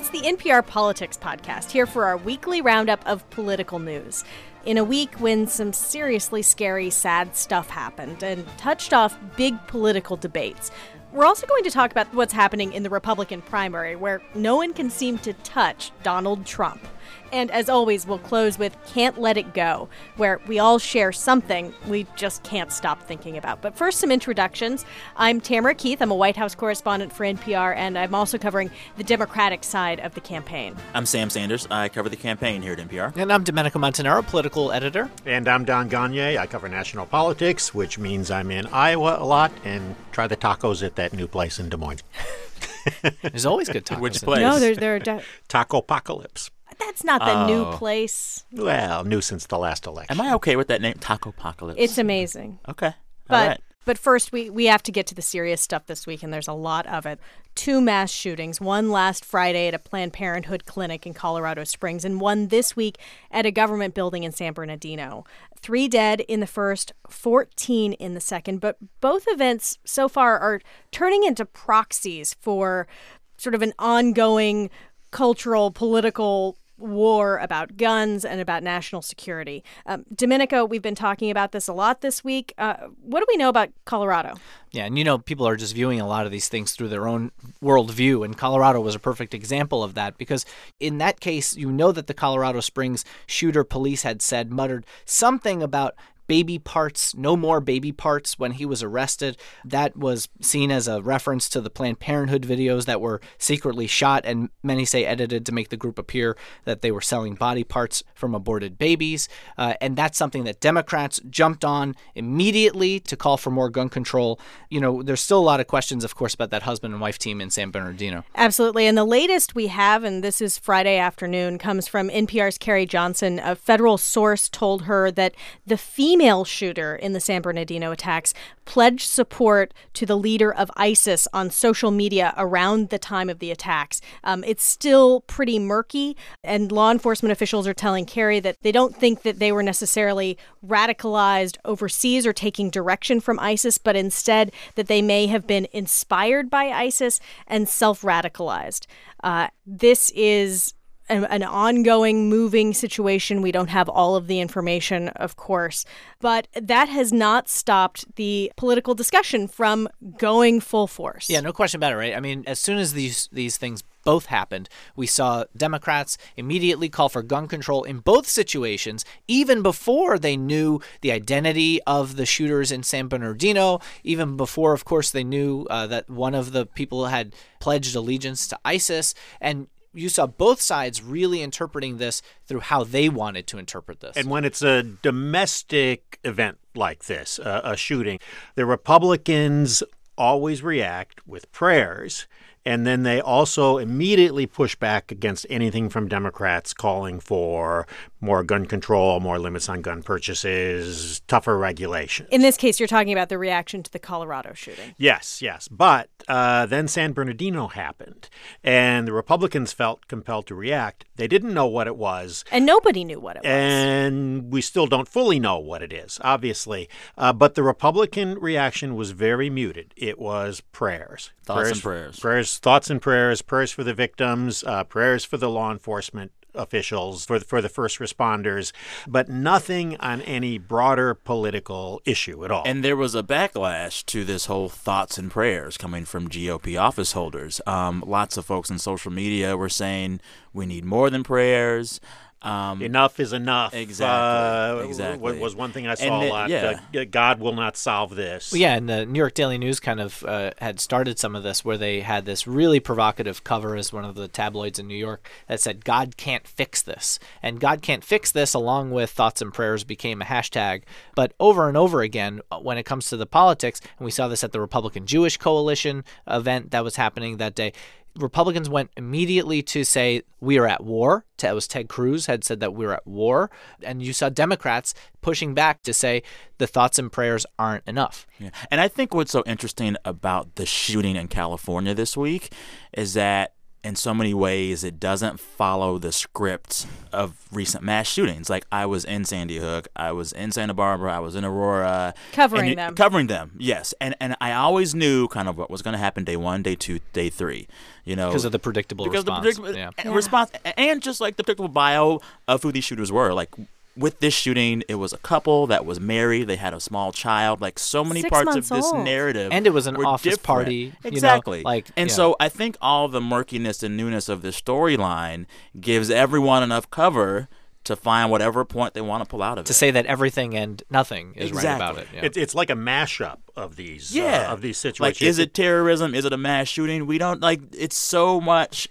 It's the NPR Politics Podcast, here for our weekly roundup of political news. In a week when some seriously scary, sad stuff happened and touched off big political debates. We're also going to talk about what's happening in the Republican primary, where no one can seem to touch Donald Trump. And as always, we'll close with Can't Let It Go, where we all share something we just can't stop thinking about. But first, some introductions. I'm Tamara Keith. I'm a White House correspondent for NPR, and I'm also covering the Democratic side of the campaign. I'm Sam Sanders. I cover the campaign here at NPR. And I'm Domenico Montanaro, political editor. And I'm Don Gonyea. I cover national politics, which means I'm in Iowa a lot and try the tacos at that new place in Des Moines. There's always good tacos. Which place? No, there, there are. De- Taco Apocalypse. That's not the new Oh. place. Well, new since the last election. Am I okay with that name? Taco Apocalypse. It's amazing. okay. But All right. but first we we have to get to the serious stuff this week and there's a lot of it. Two mass shootings, one last Friday at a Planned Parenthood clinic in Colorado Springs and one this week at a government building in San Bernardino. 3 dead in the first, 14 in the second, but both events so far are turning into proxies for sort of an ongoing cultural political war about guns and about national security. Um, Domenico, we've been talking about this a lot this week. Uh, what do we know about Colorado? Yeah, and you know, people are just viewing a lot of these things through their own worldview, and Colorado was a perfect example of that because in that case, you know that the Colorado Springs shooter police had said, muttered something about baby parts, no more baby parts when he was arrested. That was seen as a reference to the Planned Parenthood videos that were secretly shot and many say edited to make the group appear that they were selling body parts from aborted babies. Uh, and that's something that Democrats jumped on immediately to call for more gun control. You know, there's still a lot of questions, of course, about that husband and wife team in San Bernardino. Absolutely. And the latest we have, and this is Friday afternoon, comes from NPR's Carrie Johnson. A federal source told her that the female shooter in the San Bernardino attacks pledged support to the leader of ISIS on social media around the time of the attacks. Um, it's still pretty murky, and law enforcement officials are telling Carrie that they don't think that they were necessarily radicalized overseas or taking direction from ISIS, but instead that they may have been inspired by ISIS and self radicalized. Uh, this is an, an ongoing, moving situation. We don't have all of the information, of course, but that has not stopped the political discussion from going full force. Yeah, no question about it, right? I mean, as soon as these these things both happened, we saw Democrats immediately call for gun control in both situations, even before they knew the identity of the shooters in San Bernardino, even before, of course, they knew uh, that one of the people had pledged allegiance to ISIS. And you saw both sides really interpreting this through how they wanted to interpret this. And when it's a domestic event like this, uh, a shooting, the Republicans always react with prayers. And then they also immediately push back against anything from Democrats calling for more gun control, more limits on gun purchases, tougher regulation. In this case, you're talking about the reaction to the Colorado shooting. Yes, yes. But uh, then San Bernardino happened, and the Republicans felt compelled to react. They didn't know what it was, And nobody knew what it was. and we still don't fully know what it is, obviously. Uh, but the Republican reaction was very muted. It was prayers, Thoughts and prayers. prayers, thoughts and prayers, prayers for the victims, uh, prayers for the law enforcement officials, for the, for the first responders, but nothing on any broader political issue at all. And there was a backlash to this whole thoughts and prayers coming from GOP office holders. Um, lots of folks on social media were saying we need more than prayers. Um, Enough is enough. Exactly, Uh, exactly. wa- Was one thing I saw And a it- lot. yeah. Uh, God will not solve this. Well, yeah, and the New York Daily News kind of uh, had started some of this where they had this really provocative cover as one of the tabloids in New York that said, God can't fix this. And God can't fix this, along with thoughts and prayers, became a hashtag. But over and over again, uh, when it comes to the politics, and we saw this at the Republican Jewish Coalition event that was happening that day. Republicans went immediately to say we are at war. It was Ted Cruz had said that we are at war, and you saw Democrats pushing back to say the thoughts and prayers aren't enough. Yeah. And I think what's so interesting about the shooting in California this week is that in so many ways it doesn't follow the script of recent mass shootings. Like I was in Sandy Hook, I was in Santa Barbara, I was in Aurora, Covering and it- them. covering them. Yes, and and I always knew kind of what was going to happen day one, day two, day three. You know, because of the predictable because response. the predictable yeah. Uh, response, and just like the predictable bio of who these shooters were. Like with this shooting, it was a couple that was married. They had a small child. Like so many Six parts of months this old. narrative, And it was an office different. party, you know, Exactly. like, and yeah. so I think all the murkiness and newness of this storyline gives everyone enough cover to find whatever point they want to pull out of to it. To say that everything and nothing is right about it. Yeah. It's it's like a mashup of these yeah, uh, of these situations. Like, is it terrorism? Is it a mass shooting? We don't like. It's so much.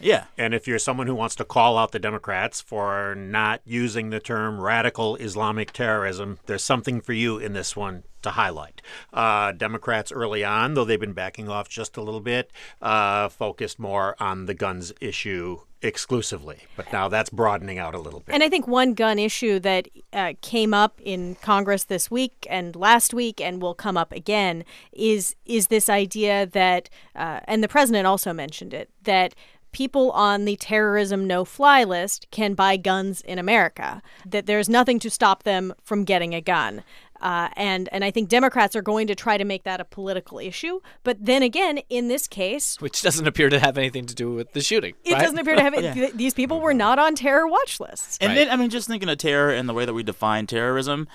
Yeah. And if you're someone who wants to call out the Democrats for not using the term radical Islamic terrorism, there's something for you in this one to highlight. Uh, Democrats early on, though they've been backing off just a little bit, uh, focused more on the guns issue exclusively. But now that's broadening out a little bit. And I think one gun issue that uh, came up in Congress this week and last week, and will come up again, is is this idea that, uh, and the president also mentioned it, that people on the terrorism no-fly list can buy guns in America. That there's nothing to stop them from getting a gun. Uh, and and I think Democrats are going to try to make that a political issue. But then again, in this case, Which doesn't appear to have anything to do with the shooting. it right? doesn't appear to have it. th- These people were not on terror watch lists. And Right. then, I mean, just thinking of terror and the way that we define terrorism,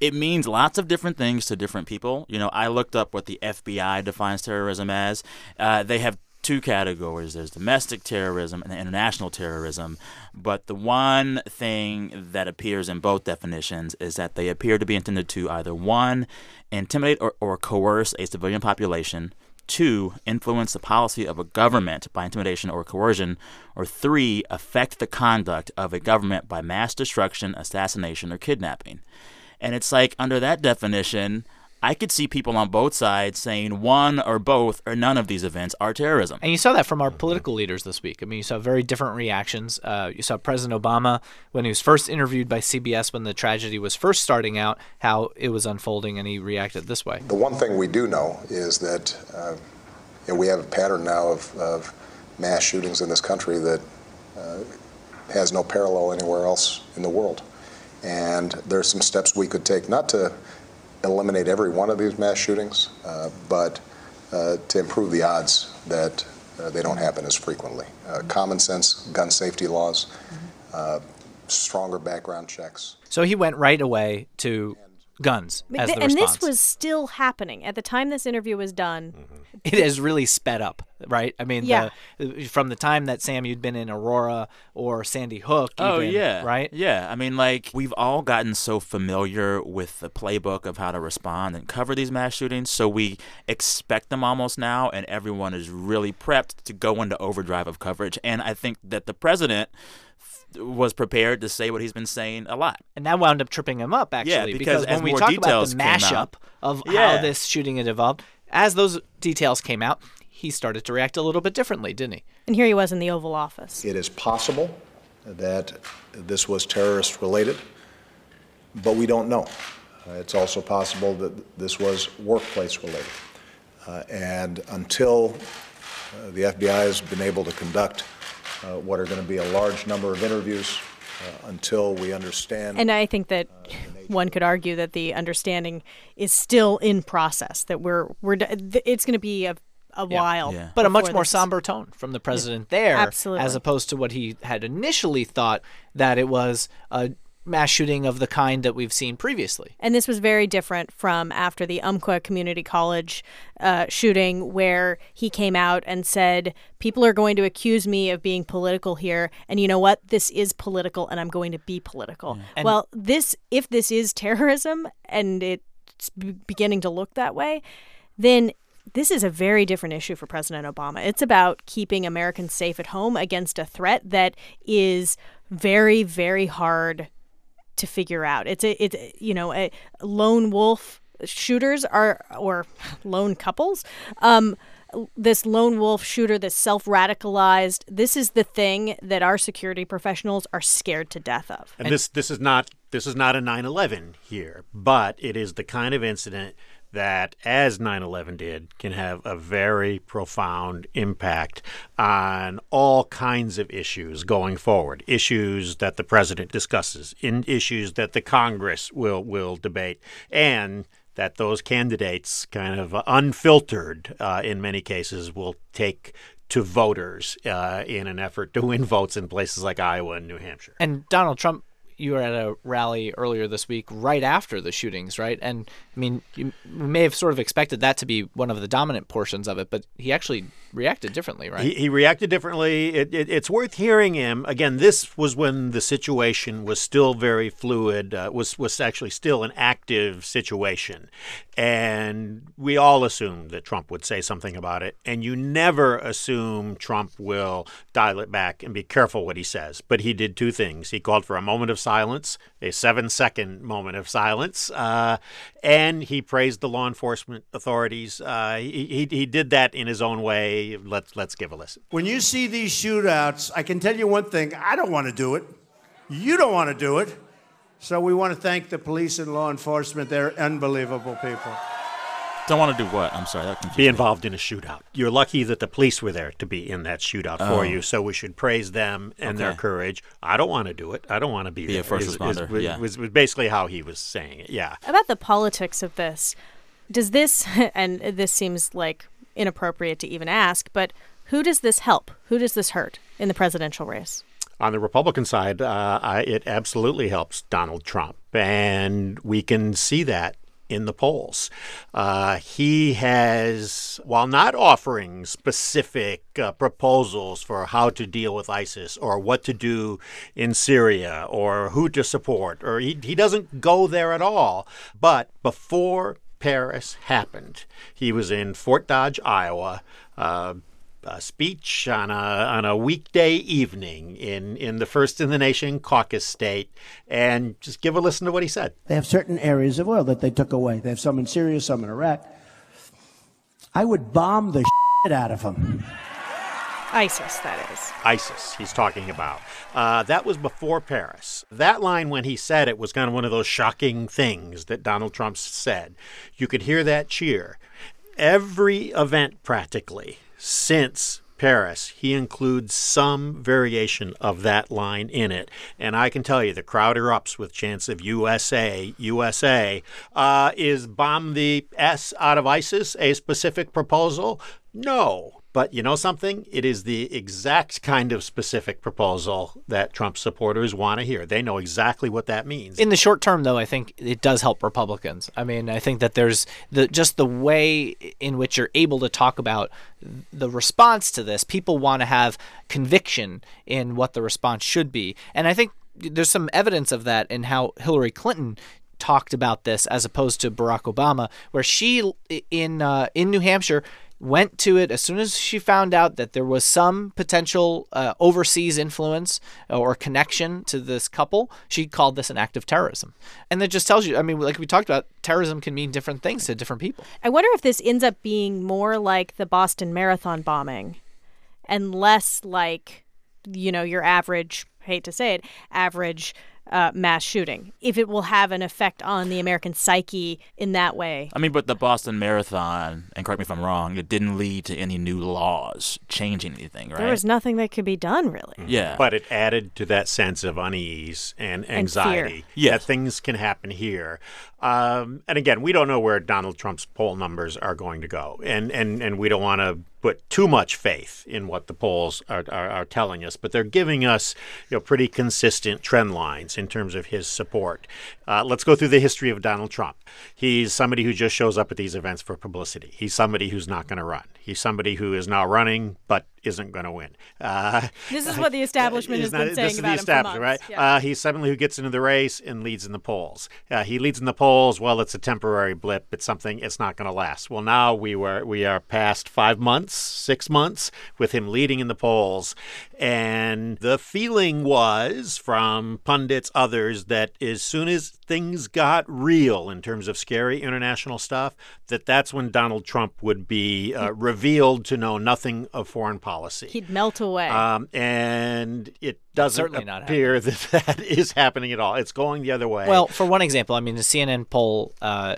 it means lots of different things to different people. You know, I looked up what the FBI defines terrorism as. Uh, they have two categories there's domestic terrorism and international terrorism. But the one thing that appears in both definitions is that they appear to be intended to either one, intimidate or, or coerce a civilian population. Two, influence the policy of a government by intimidation or coercion. Or three, affect the conduct of a government by mass destruction, assassination, or kidnapping. And it's like, under that definition, I could see people on both sides saying one or both or none of these events are terrorism. And you saw that from our political leaders this week. I mean, you saw very different reactions. Uh, you saw President Obama when he was first interviewed by CBS when the tragedy was first starting out, how it was unfolding, and he reacted this way. The one thing we do know is that uh, you know, we have a pattern now of, of mass shootings in this country that uh, has no parallel anywhere else in the world. And there are some steps we could take, not to eliminate every one of these mass shootings, uh, but uh, to improve the odds that uh, they don't happen as frequently. Common sense gun safety laws, stronger background checks. So he went right away to guns as th- the and response. this was still happening at the time this interview was done. it has really sped up, right? I mean, Yeah. the, from the time that Sam you'd been in Aurora or Sandy Hook, Oh yeah, right? Yeah, I mean, like we've all gotten so familiar with the playbook of how to respond and cover these mass shootings, so we expect them almost now, and everyone is really prepped to go into overdrive of coverage. And I think that the president f- was prepared to say what he's been saying a lot. And that wound up tripping him up, actually, Yeah, because as when we talk about the came out- mashup of Yeah. how this shooting had evolved, as those details came out, he started to react a little bit differently, didn't he? And here he was in the Oval Office. It is possible that this was terrorist related, but we don't know. Uh, It's also possible that this was workplace related. Uh, And until uh, the FBI has been able to conduct uh, what are going to be a large number of interviews, uh, until we understand. And I think that one could argue that the understanding is still in process. That we're we're it's going to be a a while, Yeah. But a much more this- somber tone from the president there, Absolutely. as opposed to what he had initially thought that it was a mass shooting of the kind that we've seen previously. And this was very different from after the Umpqua Community College uh, shooting, where he came out and said, People are going to accuse me of being political here. And you know what? This is political, and I'm going to be political. well, this, if this is terrorism and it's b- beginning to look that way, then this is a very different issue for President Obama. It's about keeping Americans safe at home against a threat that is very, very hard to figure out. It's a it's you know a lone wolf shooters are or lone couples. Um, this lone wolf shooter, this self radicalized. This is the thing that our security professionals are scared to death of. And, this this is not this is not a 9/11 here, but it is the kind of incident that, as 9 11 did, can have a very profound impact on all kinds of issues going forward. Issues that the president discusses, in issues that the Congress will, will debate, and that those candidates, kind of unfiltered uh, in many cases, will take to voters uh, in an effort to win votes in places like Iowa and New Hampshire. And Donald Trump you were at a rally earlier this week right after the shootings, right? And I mean, you may have sort of expected that to be one of the dominant portions of it, but he actually reacted differently, right? He, he reacted differently. It, it, it's worth hearing him. Again, this was when the situation was still very fluid, uh, was, was actually still an active situation. And we all assumed that Trump would say something about it. And you never assume Trump will dial it back and be careful what he says. But he did two things. He called for a moment of silence, a seven second moment of silence, uh, and he praised the law enforcement authorities. Uh, he, he, he did that in his own way. Let's, let's give a listen. When you see these shootouts, I can tell you one thing I don't want to do it. You don't want to do it. So we want to thank the police and law enforcement. They're unbelievable people. Don't want to do what? I'm sorry. That be involved in a shootout. You're lucky that the police were there to be in that shootout oh. for you. So we should praise them and okay. their courage. I don't want to do it. I don't want to be, be there. a first is, responder. Is, was, yeah. was, was basically how he was saying it. Yeah. About the politics of this, does this and this seems like inappropriate to even ask, but who does this help? Who does this hurt in the presidential race? On the Republican side, uh, it absolutely helps Donald Trump. And we can see that in the polls. Uh, he has, while not offering specific uh, proposals for how to deal with ISIS or what to do in Syria or who to support, or he, he doesn't go there at all. But before Paris happened, he was in Fort Dodge, Iowa. Uh, a speech on a on a weekday evening in in the first in the nation caucus state, and just give a listen to what he said. They have certain areas of oil that they took away. They have some in Syria, some in Iraq. I would bomb the shit out of them. ISIS, that is. ISIS, he's talking about. Uh, that was before Paris. That line, when he said it, was kind of one of those shocking things that Donald Trump said. You could hear that cheer. Every event, practically, since Paris, he includes some variation of that line in it. And I can tell you, the crowd erupts with chants of USA, USA. Uh, is bomb the S out of ISIS a specific proposal? No. But you know something? It is the exact kind of specific proposal that Trump supporters want to hear. They know exactly what that means. In the short term, though, I think it does help Republicans. I mean, I think that there's the just the way in which you're able to talk about the response to this. People want to have conviction in what the response should be, and I think there's some evidence of that in how Hillary Clinton talked about this as opposed to Barack Obama, where she in uh, in New Hampshire went to it as soon as she found out that there was some potential uh, overseas influence or connection to this couple. She called this an act of terrorism. And that just tells you, I mean, like we talked about, terrorism can mean different things to different people. I wonder if this ends up being more like the Boston Marathon bombing and less like, you know, your average, hate to say it, average uh, mass shooting, if it will have an effect on the American psyche in that way. I mean, but the Boston Marathon, and correct me if I'm wrong, it didn't lead to any new laws changing anything, right? There was nothing that could be done, really. Mm-hmm. Yeah. But it added to that sense of unease and anxiety and yes. that things can happen here. Um, and again, we don't know where Donald Trump's poll numbers are going to go, and and and we don't want to put too much faith in what the polls are, are, are, telling us, but they're giving us you know pretty consistent trend lines in terms of his support. Uh, let's go through the history of Donald Trump. He's somebody who just shows up at these events for publicity. He's somebody who's not going to run. He's somebody who is now running but isn't going to win. Uh, this is what the establishment has not, been saying this about is the establishment, right? Yeah. Uh, he's somebody who gets into the race and leads in the polls. Uh, he leads in the polls. Well, it's a temporary blip. It's something. It's not going to last. Well, now we were we are past five months, six months with him leading in the polls, and the feeling was from pundits, others, that as soon as things got real in terms of scary international stuff, that that's when Donald Trump would be uh, revealed to know nothing of foreign policy. He'd melt away. Um, and it doesn't appear that that is happening at all. It's going the other way. Well, for one example, I mean, the CNN poll uh,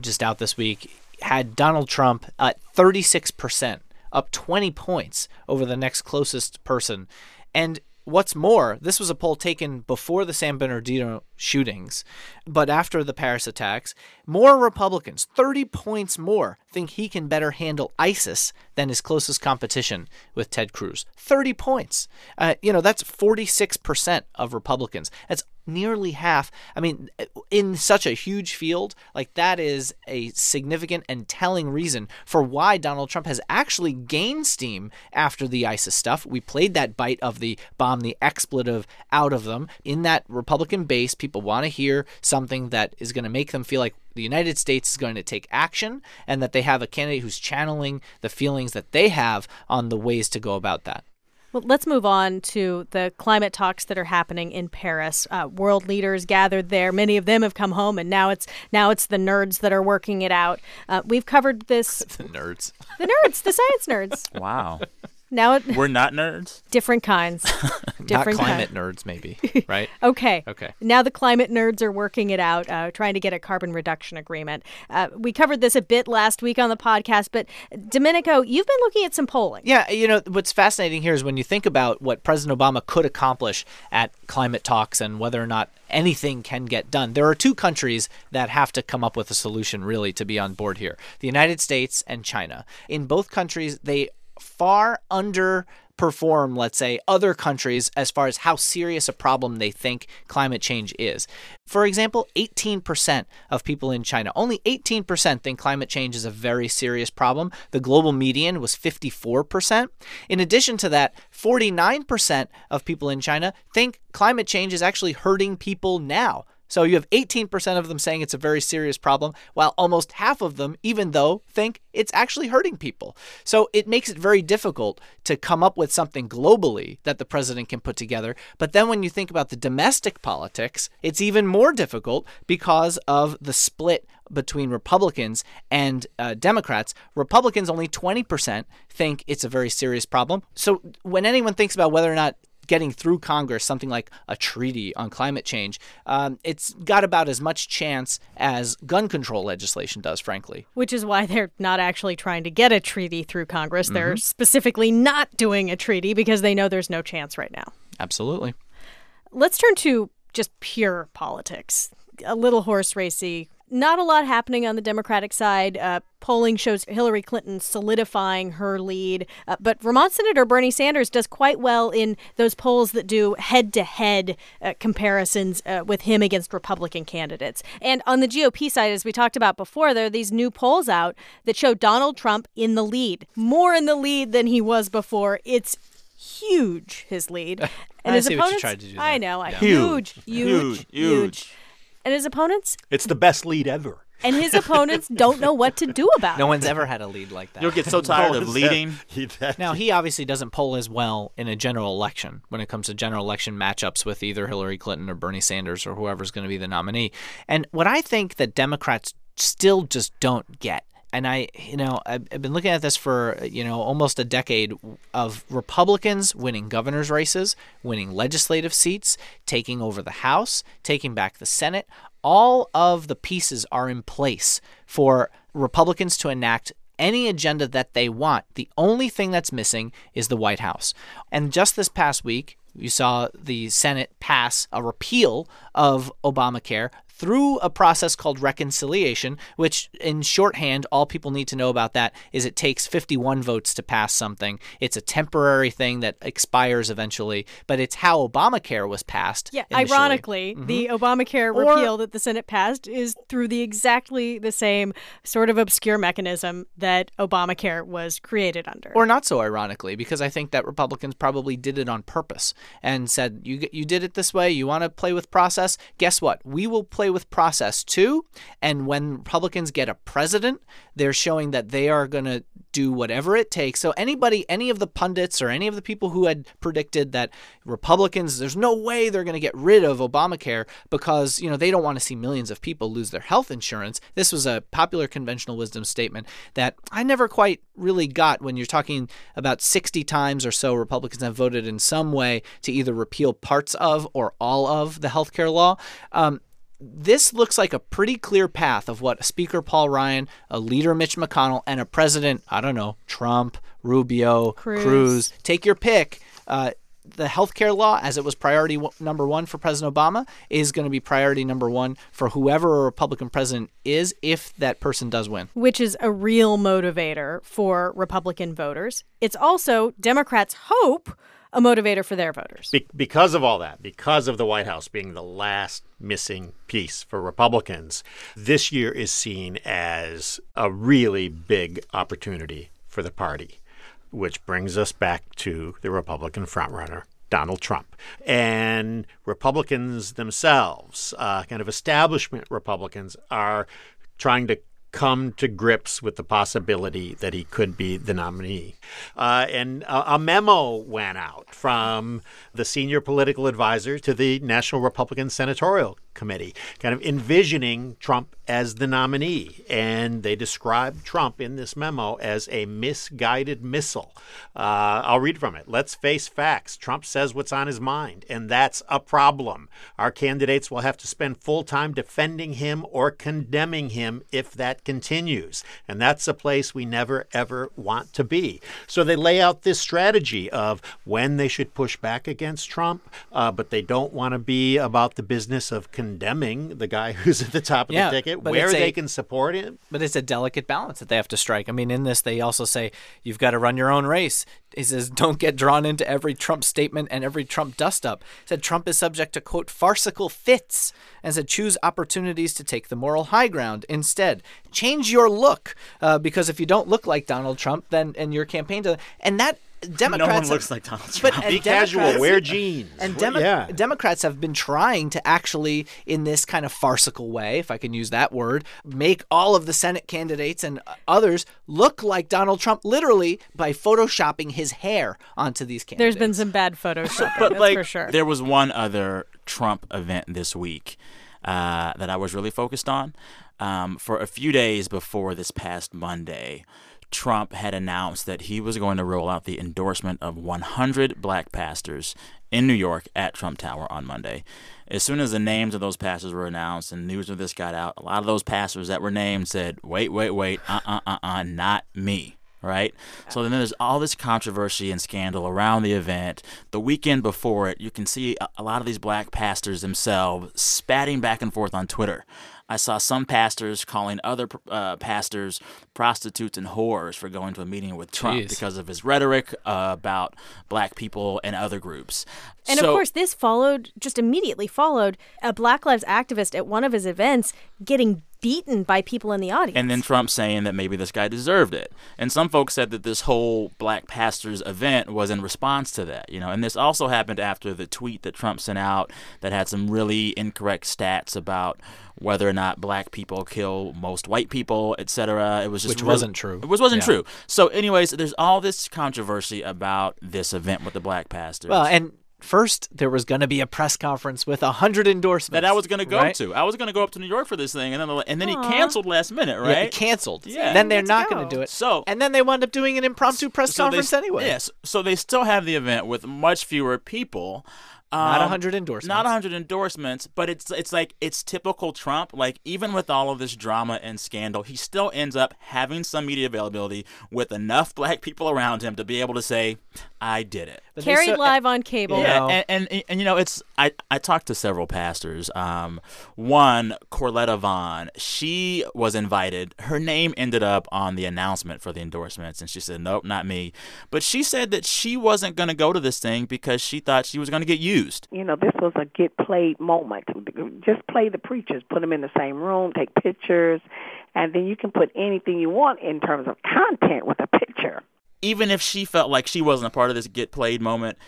just out this week had Donald Trump at 36%, up 20 points over the next closest person. And what's more, this was a poll taken before the San Bernardino shootings, but after the Paris attacks, more Republicans, 30 points more, think he can better handle ISIS than his closest competition with Ted Cruz. 30 points. Uh, you know, that's 46% of Republicans. That's nearly half. I mean, in such a huge field, like that is a significant and telling reason for why Donald Trump has actually gained steam after the ISIS stuff. We played that bite of the bomb the expletive out of them. In that Republican base, people want to hear something that is going to make them feel like the United States is going to take action and that they have a candidate who's channeling the feelings that they have on the ways to go about that. Well, let's move on to the climate talks that are happening in Paris. Uh, world leaders gathered there. Many of them have come home, and now it's now it's the nerds that are working it out. Uh, we've covered this. the nerds. The nerds, the science nerds. Wow. Now it, We're not nerds? different kinds. different Not climate kinds. nerds, maybe, right? Okay. Okay. Now the climate nerds are working it out, uh, trying to get a carbon reduction agreement. Uh, we covered this a bit last week on the podcast, but Domenico, you've been looking at some polling. Yeah, you know, what's fascinating here is when you think about what President Obama could accomplish at climate talks and whether or not anything can get done. There are two countries that have to come up with a solution really to be on board here the United States and China. In both countries, they far underperform, let's say, other countries as far as how serious a problem they think climate change is. For example, 18% of people in China, only 18% think climate change is a very serious problem. The global median was 54%. In addition to that, 49% of people in China think climate change is actually hurting people now. So you have 18% of them saying it's a very serious problem, while almost half of them, even though, think it's actually hurting people. So it makes it very difficult to come up with something globally that the president can put together. But then when you think about the domestic politics, it's even more difficult because of the split between Republicans and uh, Democrats. Republicans, only 20% think it's a very serious problem. So when anyone thinks about whether or not getting through Congress something like a treaty on climate change, um, it's got about as much chance as gun control legislation does, frankly. Which is why they're not actually trying to get a treaty through Congress. They're specifically not doing a treaty because they know there's no chance right now. Absolutely. Let's turn to just pure politics. A little horse racy. Not a lot happening on the Democratic side. Uh, polling shows Hillary Clinton solidifying her lead. Uh, but Vermont Senator Bernie Sanders does quite well in those polls that do head to head comparisons uh, with him against Republican candidates. And on the GOP side, as we talked about before, there are these new polls out that show Donald Trump in the lead, more in the lead than he was before. It's huge, his lead. And I his see what you opponents, tried to do I know, I Yeah. huge, huge, Huge, huge, huge. And his opponents, It's the best lead ever. and his opponents don't know what to do about it. No it. one's ever had a lead like that. You'll get so tired of leading. he- that- Now, he obviously doesn't poll as well in a general election when it comes to general election matchups with either Hillary Clinton or Bernie Sanders or whoever's going to be the nominee. And what I think that Democrats still just don't get. And I, you know, I've, been looking at this for, you know, almost a decade of Republicans winning governor's races, winning legislative seats, taking over the House, taking back the Senate. All of the pieces are in place for Republicans to enact any agenda that they want. The only thing that's missing is the White House. And just this past week, you saw the Senate pass a repeal of Obamacare through a process called reconciliation, which in shorthand, all people need to know about that is it takes 51 votes to pass something. It's a temporary thing that expires eventually, but it's how Obamacare was passed. Yeah, initially. Mm-hmm. ironically, the Obamacare Or- repeal that the Senate passed is through the exactly the same sort of obscure mechanism that Obamacare was created under. Or not so ironically, because I think that Republicans probably did it on purpose and said, "You you did it this way. You want to play with process? Guess what? We will play with process too." And when Republicans get a president, they're showing that they are going to do whatever it takes. So anybody, any of the pundits or any of the people who had predicted that Republicans, there's no way they're going to get rid of Obamacare because you know they don't want to see millions of people lose their health insurance. This was a popular conventional wisdom statement that I never quite really got when you're talking about 60 times or so Republicans have voted in some way to either repeal parts of or all of the health care law. Um, this looks like a pretty clear path of what Speaker Paul Ryan, a leader Mitch McConnell, and a president, I don't know, Trump, Rubio, Cruz. Cruz, take your pick. Uh, the healthcare law, as it was priority w- number one for President Obama, is going to be priority number one for whoever a Republican president is if that person does win. which is a real motivator for Republican voters. It's also Democrats' hope a motivator for their voters. Be- because of all that, because of the White House being the last missing piece for Republicans, this year is seen as a really big opportunity for the party, which brings us back to the Republican frontrunner. Donald Trump. And Republicans themselves, uh, kind of establishment Republicans, are trying to come to grips with the possibility that he could be the nominee. Uh, and a, a memo went out from the senior political advisor to the National Republican Senatorial Committee, kind of envisioning Trump as the nominee. And they described Trump in this memo as a misguided missile. Uh, I'll read from it. Let's face facts. Trump says what's on his mind, and that's a problem. Our candidates will have to spend full time defending him or condemning him if that continues. And that's a place we never, ever want to be. So they lay out this strategy of when they should push back against Trump, uh, but they don't want to be about the business of the guy who's at the top of Yeah, the ticket, where it's a- they can support him. But it's a delicate balance that they have to strike. I mean, in this, they also say you've got to run your own race. He says, don't get drawn into every Trump statement and every Trump dust up. He said Trump is subject to, quote, farcical fits, and said choose opportunities to take the moral high ground instead. Change your look, uh, because if you don't look like Donald Trump, then and your campaign does, and that Democrats no one looks like Donald Trump. and Be casual, wear jeans. and Demo- yeah. Democrats have been trying to actually, in this kind of farcical way, if I can use that word, make all of the Senate candidates and others look like Donald Trump, literally by photoshopping his hair onto these candidates. There's been some bad Photoshop, but that's like for sure. there was one other Trump event this week uh, that I was really focused on. Um, for a few days before this past Monday, Trump had announced that he was going to roll out the endorsement of 100 black pastors in New York at Trump Tower on Monday. As soon as the names of those pastors were announced and news of this got out, a lot of those pastors that were named said, "Wait, wait, wait, uh, uh, uh, uh, not me." right? So then there's all this controversy and scandal around the event. The weekend before it, you can see a, lot of these black pastors themselves spatting back and forth on Twitter. I saw some pastors calling other uh, pastors prostitutes and whores for going to a meeting with Trump Jeez. because of his rhetoric uh, about black people and other groups. And So- of course, this followed, just immediately followed, a Black Lives activist at one of his events getting beaten by people in the audience. And then Trump saying that maybe this guy deserved it. And some folks said that this whole black pastors event was in response to that, you know. And this also happened after the tweet that Trump sent out that had some really incorrect stats about whether or not black people kill most white people, etc. It was just Which really- wasn't true. It was wasn't Yeah. true. So anyways, there's all this controversy about this event with the black pastors. Well, and first there was going to be a press conference with a hundred endorsements that I was going to go right? to. I was going to go up to New York for this thing, and then and then he canceled last minute, Yeah, right? canceled. Yeah. Then they're Let's not going to do it. So- and then they wound up doing an impromptu press So they- conference anyway. Yes. So they still have the event with much fewer people. Not Um, 100 endorsements. Not 100 endorsements, but it's it's like it's typical Trump. Like even with all of this drama and scandal, he still ends up having some media availability with enough black people around him to be able to say, "I did it." But they Carried so- live on cable. Yeah. Yeah, and, and and you know, it's I I talked to several pastors. Um, one Corletta Vaughn, she was invited. Her name ended up on the announcement for the endorsements, and she said, "Nope, not me." But she said that she wasn't going to go to this thing because she thought she was going to get used. you know, this was a get played moment. Just play the preachers, put them in the same room, take pictures, and then you can put anything you want in terms of content with a picture. Even if she felt like she wasn't a part of this get played moment,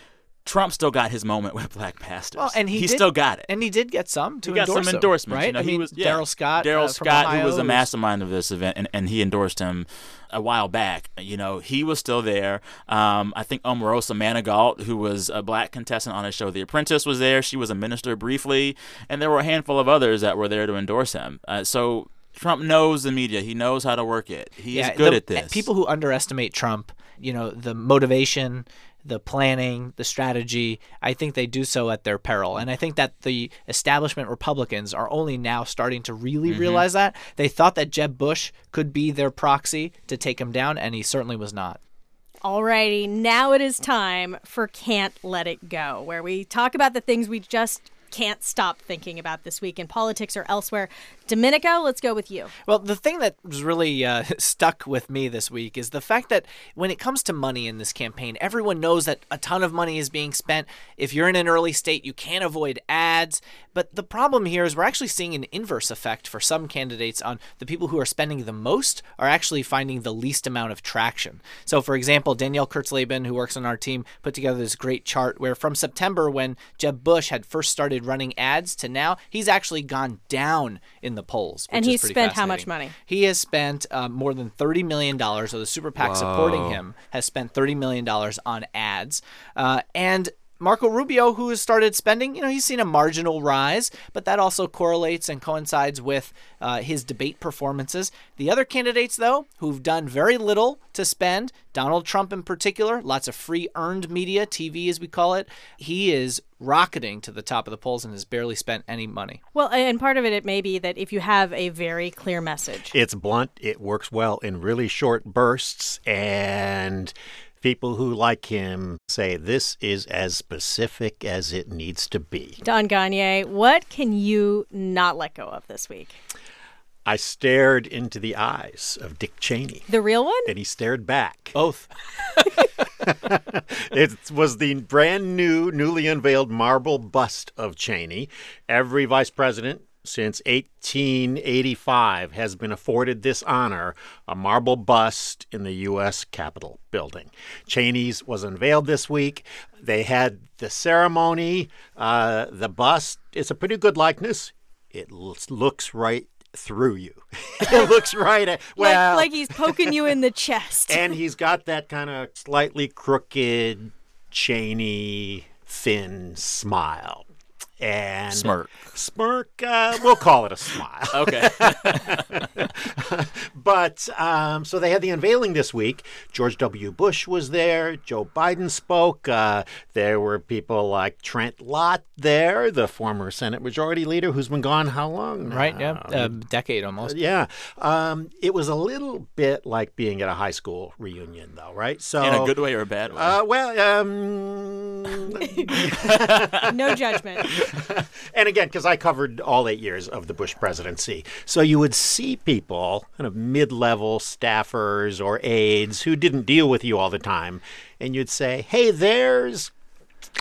Trump still got his moment with black pastors. Well, and he, did- still got it. and he did get some to he got some him, endorsements. right? You know, I he mean, was yeah. Darrell Scott, Darrell uh, Scott, Ohio, who was the mastermind of this event, and, and he endorsed him a while back. You know, he was still there. Um, I think Omarosa Manigault, who was a black contestant on his show The Apprentice, was there. She was a minister briefly, and there were a handful of others that were there to endorse him. Uh, so. Trump knows the media. He knows how to work it. He is good the- at this. People who underestimate Trump, you know, the motivation the planning, the strategy, I think they do so at their peril. And I think that the establishment Republicans are only now starting to really Mm-hmm. realize that. They thought that Jeb Bush could be their proxy to take him down, and he certainly was not. Alrighty, now it is time for Can't Let It Go, where we talk about the things we just can't stop thinking about this week in politics or elsewhere. Domenico, let's go with you. Well, the thing that was really uh, stuck with me this week is the fact that when it comes to money in this campaign, everyone knows that a ton of money is being spent. If you're in an early state, you can't avoid ads. But the problem here is we're actually seeing an inverse effect for some candidates on the people who are spending the most are actually finding the least amount of traction. So, for example, Danielle Kurtzleben, who works on our team, put together this great chart where from September, when Jeb Bush had first started running ads, to now, he's actually gone down in the polls. And which is pretty spent how much money? He has spent uh, more than $30 million, or the super PAC supporting him has spent $30 million on ads. Uh, and Marco Rubio, who has started spending, you know, he's seen a marginal rise, but that also correlates and coincides with uh, his debate performances. The other candidates, though, who've done very little to spend, Donald Trump in particular, lots of free earned media, TV as we call it, he is rocketing to the top of the polls and has barely spent any money. Well, and part of it, it may be that if you have a very clear message, It's blunt, it works well in really short bursts, and people who like him say this is as specific as it needs to be. Don Gonyea, what can you not let go of this week? I stared into the eyes of Dick Cheney, The real one? and he stared back. Both. It was the brand new, newly unveiled marble bust of Cheney. Every vice president since 1885 has been afforded this honor a marble bust in the U.S. Capitol building. Cheney's was unveiled this week. They had the ceremony. Uh, the bust, it's a pretty good likeness. It l- looks right through you. it looks right at, well, like, like he's poking you in the chest. and he's got that kind of slightly crooked, Cheney, thin smile. And Smirk. Smirk, uh, we'll call it a smile. Okay. But um, so they had the unveiling this week. George W. Bush was there. Joe Biden spoke. Uh, there were people like Trent Lott there, the former Senate Majority Leader who's been gone how long? Right? Yeah. A decade almost. Yeah. Um, it was a little bit like being at a high school reunion, though, right? So In a good way or a bad way? Uh, well, um, no judgment. and again, because I covered all eight years of the Bush presidency, so you would see people, kind of mid-level staffers or aides who didn't deal with you all the time, and you'd say, "Hey, there's."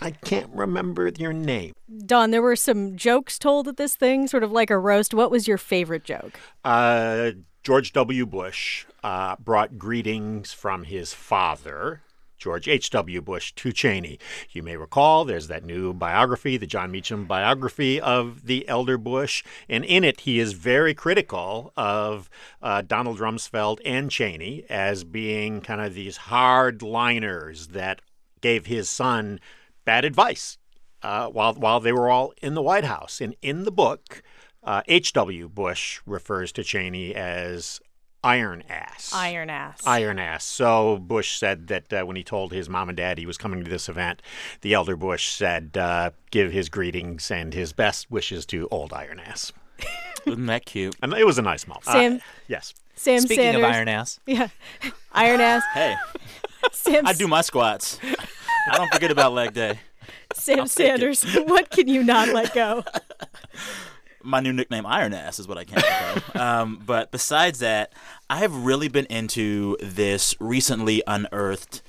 I can't remember your name. Don, there were some jokes told at this thing, sort of like a roast. What was your favorite joke? Uh, George W. Bush uh, brought greetings from his father, George H.W. Bush, to Cheney. You may recall there's that new biography, the Jon Meacham biography of the elder Bush, and in it he is very critical of uh, Donald Rumsfeld and Cheney as being kind of these hard liners that gave his son bad advice uh, while while they were all in the White House. And in the book, uh, H.W. Bush refers to Cheney as iron ass. Iron ass. Iron ass. So Bush said that uh, when he told his mom and dad he was coming to this event, the elder Bush said, uh, "Give his greetings and his best wishes to old iron ass." Isn't that cute? And it was a nice moment. Sam- Uh, yes. Sam Speaking Sanders. of iron ass, Yeah. Iron ass. Hey, Sam, I do my squats. I don't forget about leg day. Sam I'll. Sanders. what can you not let go? My new nickname Iron Ass is what I came up with. Um, but besides that, I have really been into this recently unearthed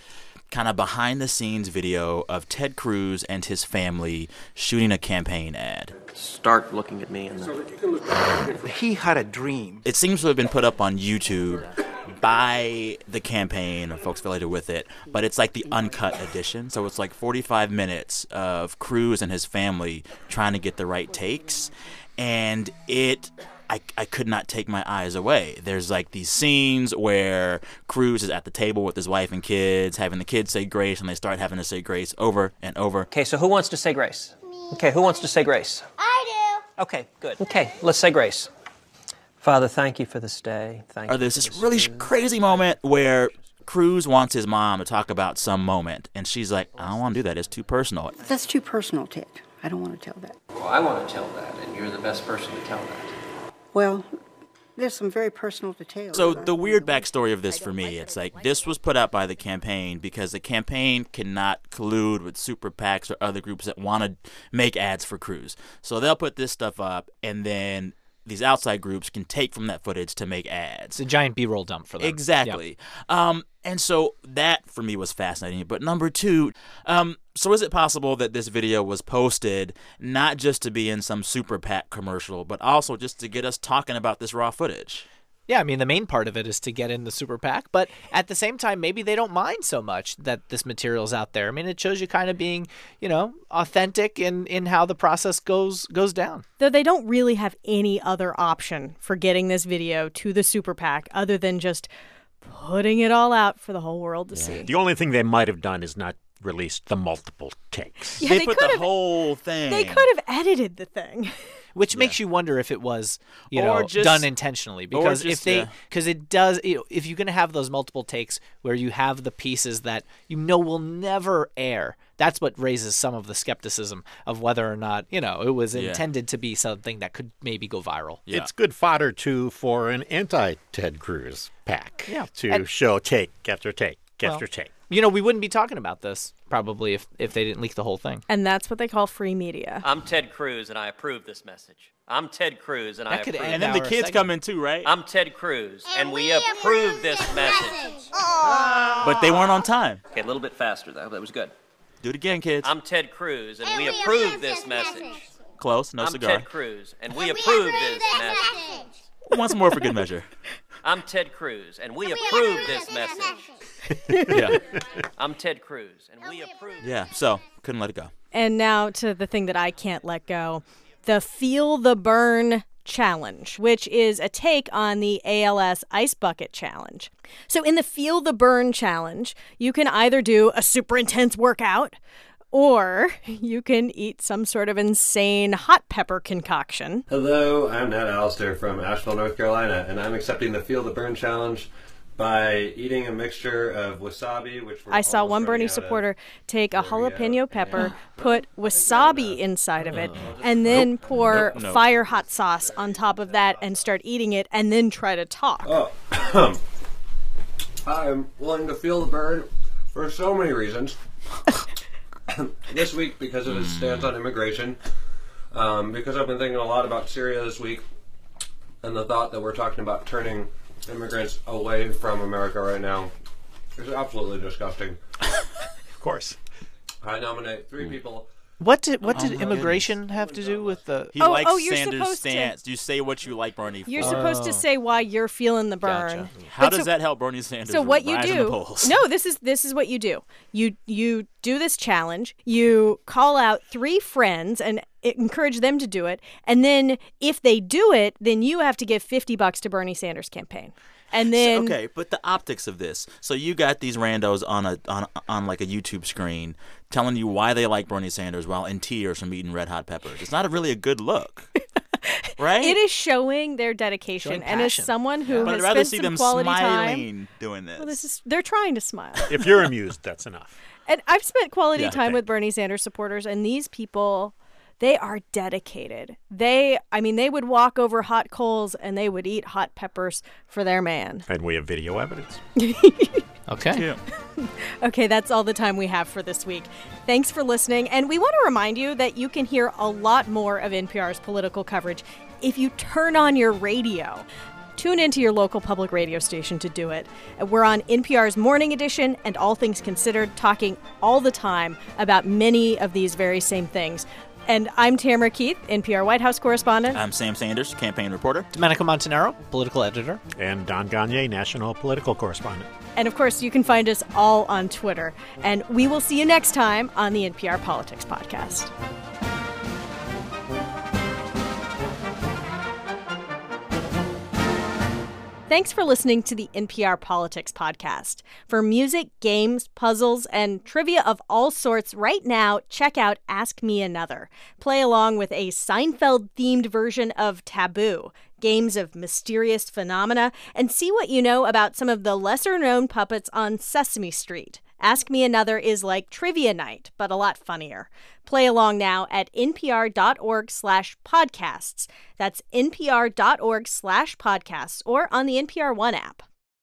kind of behind the scenes video of Ted Cruz and his family shooting a campaign ad. Start looking at me and He had a dream. It seems to have been put up on YouTube by the campaign or folks affiliated with it, but it's like the uncut edition. So it's like 45 minutes of Cruz and his family trying to get the right takes. And it, I, I could not take my eyes away. There's like these scenes where Cruz is at the table with his wife and kids, having the kids say grace, and they start having to say grace over and over. Okay, so who wants to say grace? Okay, who wants to say grace? I do. Okay, good. Okay, let's say grace. Father, thank you for this day. Thank or you. there's for this really sh- crazy moment where Cruz wants his mom to talk about some moment, and she's like, I don't want to do that. It's too personal. That's too personal, Ted. I don't want to tell that. Well, I want to tell that, and you're the best person to tell that. Well, there's some very personal details. So the weird backstory of this for me, it's like this was put out by the campaign because the campaign cannot collude with super PACs or other groups that want to make ads for Cruz. So they'll put this stuff up, and then these outside groups can take from that footage to make ads. It's a giant B-roll dump for them. Exactly. Um, and so that for me was fascinating. But number two, um, so is it possible that this video was posted not just to be in some super PAC commercial, but also just to get us talking about this raw footage? Yeah, I mean, the main part of it is to get in the super PAC, but at the same time, maybe they don't mind so much that this material's out there. I mean, it shows you kind of being, you know, authentic in, in how the process goes goes down. Though they don't really have any other option for getting this video to the super PAC other than just putting it all out for the whole world to see. The only thing they might have done is not released the multiple takes. Yeah, they, they put the have- whole thing. They could have edited the thing. Which makes you wonder if it was, you Or know, just- done intentionally. Because if just, they, yeah. because it does, you know, if you're going to have those multiple takes where you have the pieces that you know will never air, that's what raises some of the skepticism of whether or not, you know, it was Yeah. intended to be something that could maybe go viral. Yeah. It's good fodder too for an anti-Ted Cruz PAC Yeah. to And- show take after take Well, after take. You know, we wouldn't be talking about this probably if if they didn't leak the whole thing. And that's what they call free media. I'm Ted Cruz, and I approve this message. I'm Ted Cruz, and I could approve. end and then the kids segment. come in too, right? I'm Ted Cruz, and, we, approve this message. but they weren't on time. Okay, a little bit faster. That, that was good. Do it again, kids. I'm Ted Cruz, and, we approve this message. Close. No I'm cigar. Ted Cruz, and we approve this message. Once more for good measure. I'm Ted Cruz, and we approve this message. yeah. I'm Ted Cruz, and we approve. Yeah. So couldn't let it go. And now to the thing that I can't let go the Feel the Burn Challenge, which is a take on the ALS Ice Bucket Challenge. So, in the Feel the Burn Challenge, you can either do a super intense workout or you can eat some sort of insane hot pepper concoction. Hello, I'm Nat Alistair from Asheville, North Carolina, and I'm accepting the Feel the Burn challenge by eating a mixture of wasabi, which we're I saw one Bernie running out of. supporter take a jalapeno pepper, put wasabi inside of it, oh, and then pour Nope, nope. fire hot sauce on top of that and start eating it and then try to talk. Oh, I'm willing to feel the burn for so many reasons. this week, because of his stance on immigration, um, because I've been thinking a lot about Syria this week, and the thought that we're talking about turning immigrants away from America right now is absolutely disgusting. Of course. I nominate three people. What did what Oh did my immigration have to do with the? He Oh, likes oh, you're Sanders' supposed to- stance. You say what you like, Bernie. You're for. supposed to oh. say why you're feeling the burn. Gotcha. How But does so- that help Bernie Sanders? So what you rise in do? Polls? No, this is this is what you do. You you do this challenge. You call out three friends and encourage them to do it, and then if they do it, then you have to give fifty bucks to Bernie Sanders campaign. And then okay, but the optics of this. So you got these randos on a on on like a YouTube screen telling you why they like Bernie Sanders while in tears from eating red hot peppers. It's not a really a good look, right? it is showing their dedication. Showing and as someone who But I'd has rather spent see some them quality smiling time, doing this. well, this is they're trying to smile. If you're amused, that's enough. And I've spent quality Yeah. time with Bernie Sanders supporters, and these people, they are dedicated. They, I mean, they would walk over hot coals and they would eat hot peppers for their man. And we have video evidence. Okay. Yeah. Okay, that's all the time we have for this week. Thanks for listening, and we want to remind you that you can hear a lot more of NPR's political coverage if you turn on your radio. Tune into your local public radio station to do it. We're on NPR's Morning Edition and All Things Considered, talking all the time about many of these very same things. And I'm Tamara Keith, NPR White House correspondent. I'm Sam Sanders, campaign reporter. Domenico Montanaro, political editor. And Don Gonyea, national political correspondent. And of course, you can find us all on Twitter. And we will see you next time on the NPR Politics Podcast. Thanks for listening to the NPR Politics Podcast. For music, games, puzzles, and trivia of all sorts, right now, check out Ask Me Another. Play along with a Seinfeld themed version of Taboo, games of mysterious phenomena, and see what you know about some of the lesser known puppets on Sesame Street. Ask Me Another is like trivia night, but a lot funnier. Play along now at npr.org slash podcasts. That's npr.org slash podcasts or on the NPR One app.